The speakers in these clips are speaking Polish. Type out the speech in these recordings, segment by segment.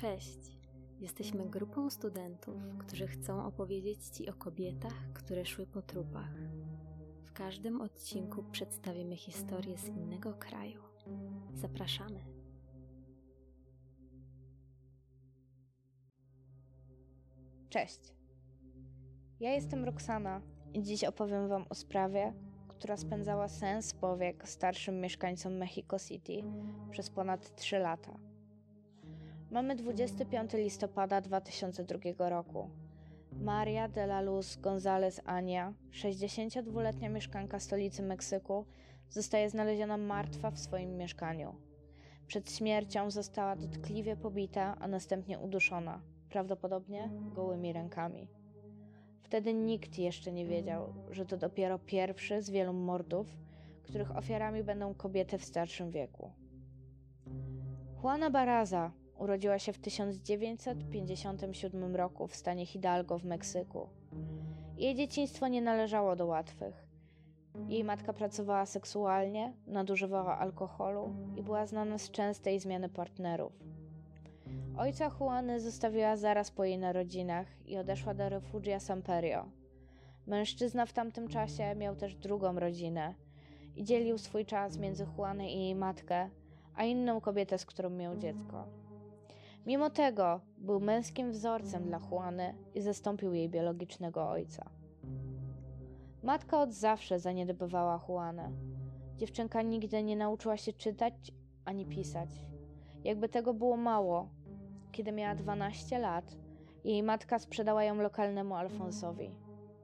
Cześć! Jesteśmy grupą studentów, którzy chcą opowiedzieć Ci o kobietach, które szły po trupach. W każdym odcinku przedstawimy historię z innego kraju. Zapraszamy! Cześć. Ja jestem Roxana i dziś opowiem Wam o sprawie, która spędzała sens powiek starszym mieszkańcom Mexico City przez ponad 3 lata. Mamy 25 listopada 2002 roku. Maria de la Luz González Ania, 62-letnia mieszkanka stolicy Meksyku, zostaje znaleziona martwa w swoim mieszkaniu. Przed śmiercią została dotkliwie pobita, a następnie uduszona, prawdopodobnie gołymi rękami. Wtedy nikt jeszcze nie wiedział, że to dopiero pierwszy z wielu mordów, których ofiarami będą kobiety w starszym wieku. Juana Baraza urodziła się w 1957 roku w stanie Hidalgo w Meksyku. Jej dzieciństwo nie należało do łatwych. Jej matka pracowała seksualnie, nadużywała alkoholu i była znana z częstej zmiany partnerów. Ojca Juany zostawiła zaraz po jej narodzinach i odeszła do refugia Samperio. Mężczyzna w tamtym czasie miał też drugą rodzinę i dzielił swój czas między Juanę i jej matkę, a inną kobietę, z którą miał dziecko. Mimo tego był męskim wzorcem dla Juany i zastąpił jej biologicznego ojca. Matka od zawsze zaniedbywała Juanę. Dziewczynka nigdy nie nauczyła się czytać ani pisać. Jakby tego było mało, kiedy miała 12 lat, jej matka sprzedała ją lokalnemu Alfonsowi,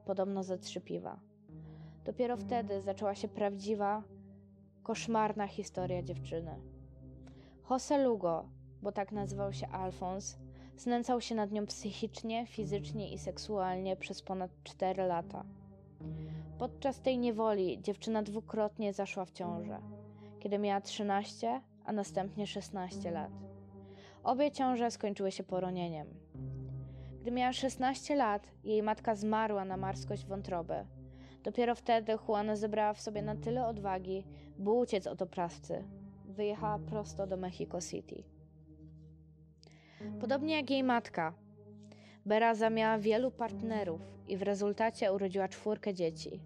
podobno za trzy piwa. Dopiero wtedy zaczęła się prawdziwa, koszmarna historia dziewczyny. Jose Lugo, bo tak nazywał się Alfons, znęcał się nad nią psychicznie, fizycznie i seksualnie przez ponad 4 lata. Podczas tej niewoli dziewczyna dwukrotnie zaszła w ciążę, kiedy miała 13, a następnie 16 lat. Obie ciąże skończyły się poronieniem. Gdy miała 16 lat, jej matka zmarła na marskość wątroby. Dopiero wtedy Juana zebrała w sobie na tyle odwagi, by uciec od oprawcy. Wyjechała prosto do Mexico City. Podobnie jak jej matka, Beraza miała wielu partnerów i w rezultacie urodziła czwórkę dzieci.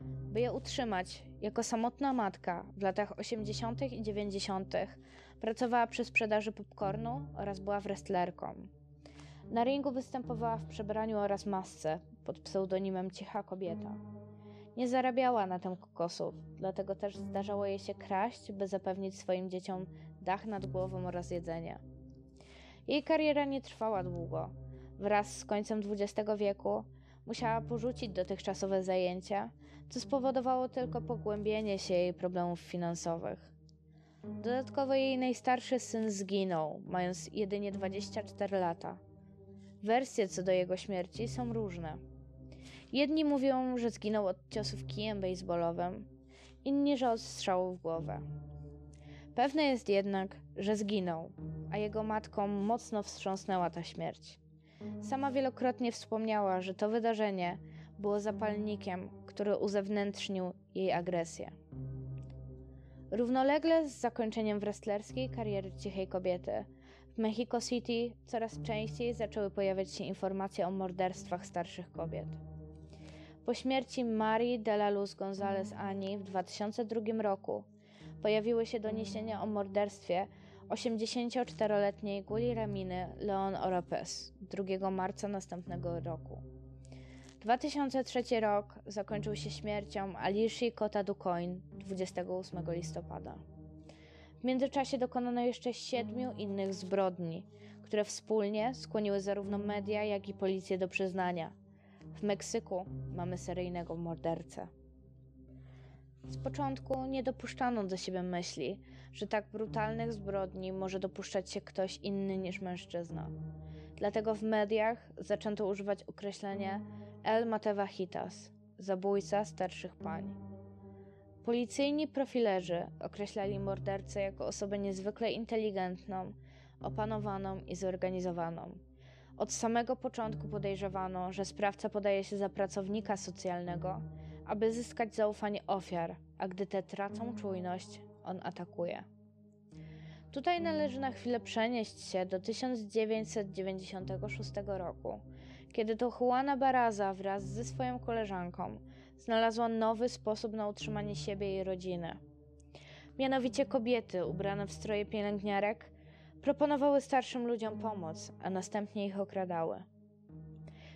By je utrzymać, jako samotna matka w latach 80. i 90. pracowała przy sprzedaży popcornu oraz była wrestlerką. Na ringu występowała w przebraniu oraz masce pod pseudonimem Cicha Kobieta. Nie zarabiała na tym kokosów, dlatego też zdarzało jej się kraść, by zapewnić swoim dzieciom dach nad głową oraz jedzenie. Jej kariera nie trwała długo. Wraz z końcem XX wieku musiała porzucić dotychczasowe zajęcia, co spowodowało tylko pogłębienie się jej problemów finansowych. Dodatkowo jej najstarszy syn zginął, mając jedynie 24 lata. Wersje co do jego śmierci są różne. Jedni mówią, że zginął od ciosów kijem baseballowym, inni, że od strzału w głowę. Pewne jest jednak, że zginął, a jego matką mocno wstrząsnęła ta śmierć. Sama wielokrotnie wspomniała, że to wydarzenie było zapalnikiem, który uzewnętrznił jej agresję. Równolegle z zakończeniem wrestlerskiej kariery cichej kobiety, w Mexico City coraz częściej zaczęły pojawiać się informacje o morderstwach starszych kobiet. Po śmierci Marii de la Luz González Ani w 2002 roku pojawiły się doniesienia o morderstwie 84-letniej Guli Raminy Leon Oropes 2 marca następnego roku. 2003 rok zakończył się śmiercią Alishi Kota Ducoin 28 listopada. W międzyczasie dokonano jeszcze siedmiu innych zbrodni, które wspólnie skłoniły zarówno media, jak i policję do przyznania. W Meksyku mamy seryjnego mordercę. Z początku nie dopuszczano do siebie myśli, że tak brutalnych zbrodni może dopuszczać się ktoś inny niż mężczyzna. Dlatego w mediach zaczęto używać określenia El Matevahitas zabójca starszych pań. Policyjni profilerzy określali mordercę jako osobę niezwykle inteligentną, opanowaną i zorganizowaną. Od samego początku podejrzewano, że sprawca podaje się za pracownika socjalnego, aby zyskać zaufanie ofiar, a gdy te tracą czujność, on atakuje. Tutaj należy na chwilę przenieść się do 1996 roku, kiedy to Juana Baraza wraz ze swoją koleżanką znalazła nowy sposób na utrzymanie siebie i rodziny. Mianowicie kobiety ubrane w stroje pielęgniarek proponowały starszym ludziom pomoc, a następnie ich okradały.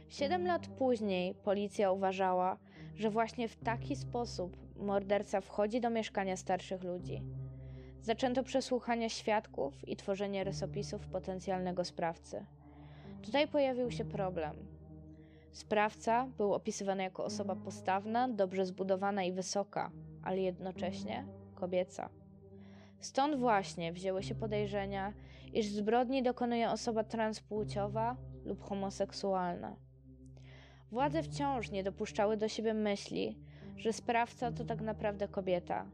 Siedem lat później policja uważała, że właśnie w taki sposób morderca wchodzi do mieszkania starszych ludzi. Zaczęto przesłuchania świadków i tworzenie rysopisów potencjalnego sprawcy. Tutaj pojawił się problem. Sprawca był opisywany jako osoba postawna, dobrze zbudowana i wysoka, ale jednocześnie kobieca. Stąd właśnie wzięły się podejrzenia, iż zbrodni dokonuje osoba transpłciowa lub homoseksualna. Władze wciąż nie dopuszczały do siebie myśli, że sprawca to tak naprawdę kobieta.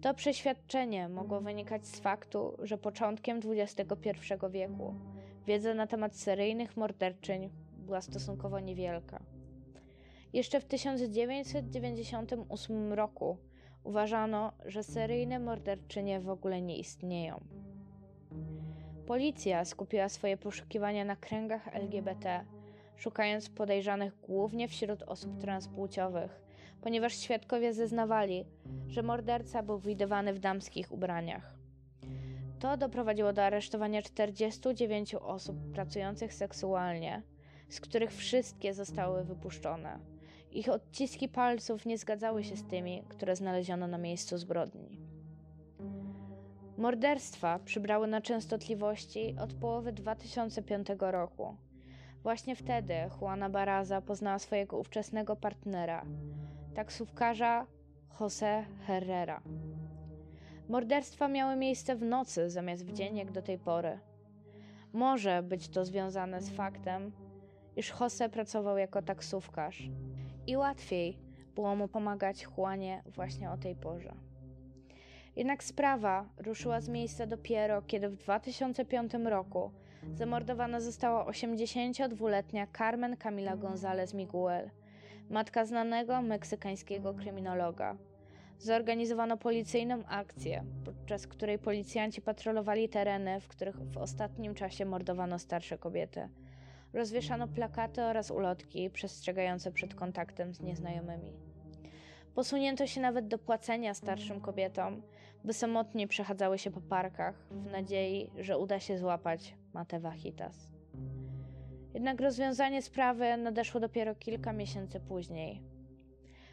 To przeświadczenie mogło wynikać z faktu, że początkiem XXI wieku wiedza na temat seryjnych morderczyń była stosunkowo niewielka. Jeszcze w 1998 roku uważano, że seryjne morderczynie w ogóle nie istnieją. Policja skupiła swoje poszukiwania na kręgach LGBT, szukając podejrzanych głównie wśród osób transpłciowych, ponieważ świadkowie zeznawali, że morderca był widywany w damskich ubraniach. To doprowadziło do aresztowania 49 osób pracujących seksualnie, z których wszystkie zostały wypuszczone. Ich odciski palców nie zgadzały się z tymi, które znaleziono na miejscu zbrodni. Morderstwa przybrały na częstotliwości od połowy 2005 roku. Właśnie wtedy Juana Baraza poznała swojego ówczesnego partnera, taksówkarza José Herrera. Morderstwa miały miejsce w nocy zamiast w dzień, jak do tej pory. Może być to związane z faktem, iż Jose pracował jako taksówkarz i łatwiej było mu pomagać Juanie właśnie o tej porze. Jednak sprawa ruszyła z miejsca dopiero, kiedy w 2005 roku zamordowana została 82-letnia Carmen Camila González Miguel, matka znanego meksykańskiego kryminologa. Zorganizowano policyjną akcję, podczas której policjanci patrolowali tereny, w których w ostatnim czasie mordowano starsze kobiety. Rozwieszano plakaty oraz ulotki przestrzegające przed kontaktem z nieznajomymi. Posunięto się nawet do płacenia starszym kobietom, by samotnie przechadzały się po parkach, w nadziei, że uda się złapać Matę Wachitas. Jednak rozwiązanie sprawy nadeszło dopiero kilka miesięcy później.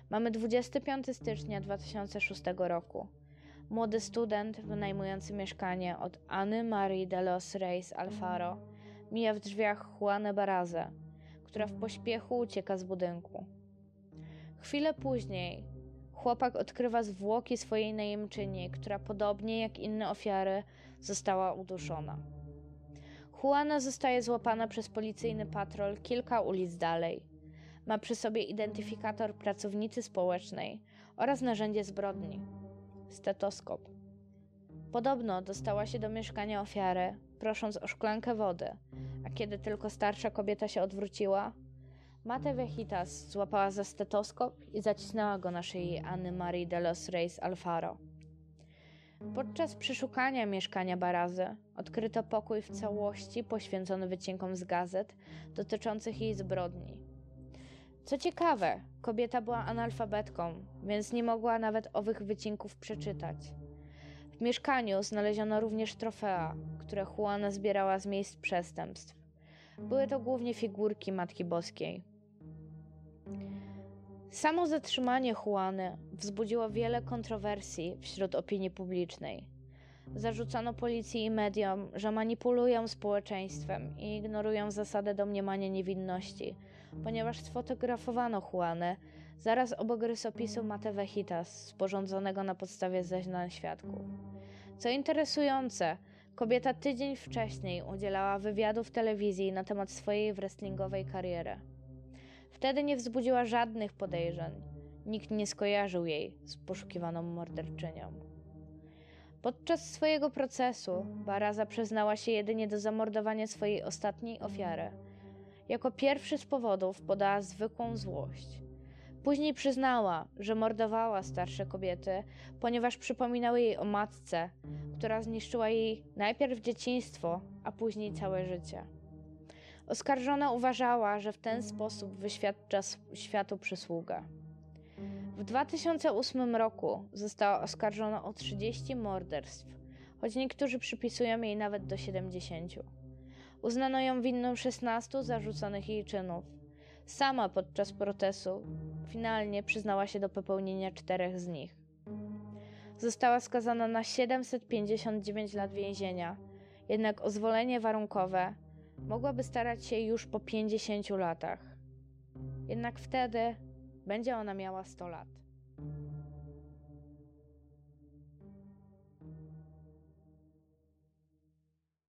Mamy 25 stycznia 2006 roku. Młody student wynajmujący mieszkanie od Anny Marie de los Reis Alfaro mija w drzwiach Juanę Barazę, która w pośpiechu ucieka z budynku. Chwilę później chłopak odkrywa zwłoki swojej najemczyni, która podobnie jak inne ofiary została uduszona. Juana zostaje złapana przez policyjny patrol kilka ulic dalej. Ma przy sobie identyfikator pracownicy społecznej oraz narzędzie zbrodni stetoskop. Podobno dostała się do mieszkania ofiary, prosząc o szklankę wody, a kiedy tylko starsza kobieta się odwróciła, Mate Vejitas złapała za stetoskop i zacisnęła go na szyi Anny Marie de los Reis Alfaro. Podczas przeszukania mieszkania Barazy odkryto pokój w całości poświęcony wycinkom z gazet dotyczących jej zbrodni. Co ciekawe, kobieta była analfabetką, więc nie mogła nawet owych wycinków przeczytać. W mieszkaniu znaleziono również trofea, które Juana zbierała z miejsc przestępstw. Były to głównie figurki Matki Boskiej. Samo zatrzymanie Juany wzbudziło wiele kontrowersji wśród opinii publicznej. Zarzucano policji i mediom, że manipulują społeczeństwem i ignorują zasadę domniemania niewinności, ponieważ sfotografowano Juanę zaraz obok rysopisu Mate Vejitas, sporządzonego na podstawie zeznań świadków. Co interesujące, kobieta tydzień wcześniej udzielała wywiadu w telewizji na temat swojej wrestlingowej kariery. Wtedy nie wzbudziła żadnych podejrzeń. Nikt nie skojarzył jej z poszukiwaną morderczynią. Podczas swojego procesu Baraza przyznała się jedynie do zamordowania swojej ostatniej ofiary. Jako pierwszy z powodów podała zwykłą złość. Później przyznała, że mordowała starsze kobiety, ponieważ przypominały jej o matce, która zniszczyła jej najpierw dzieciństwo, a później całe życie. Oskarżona uważała, że w ten sposób wyświadcza światu przysługę. W 2008 roku została oskarżona o 30 morderstw, choć niektórzy przypisują jej nawet do 70. Uznano ją winną 16 zarzuconych jej czynów. Sama podczas procesu finalnie przyznała się do popełnienia czterech z nich. Została skazana na 759 lat więzienia, jednak o zwolenie warunkowe mogłaby starać się już po 50 latach. Jednak wtedy będzie ona miała 100 lat.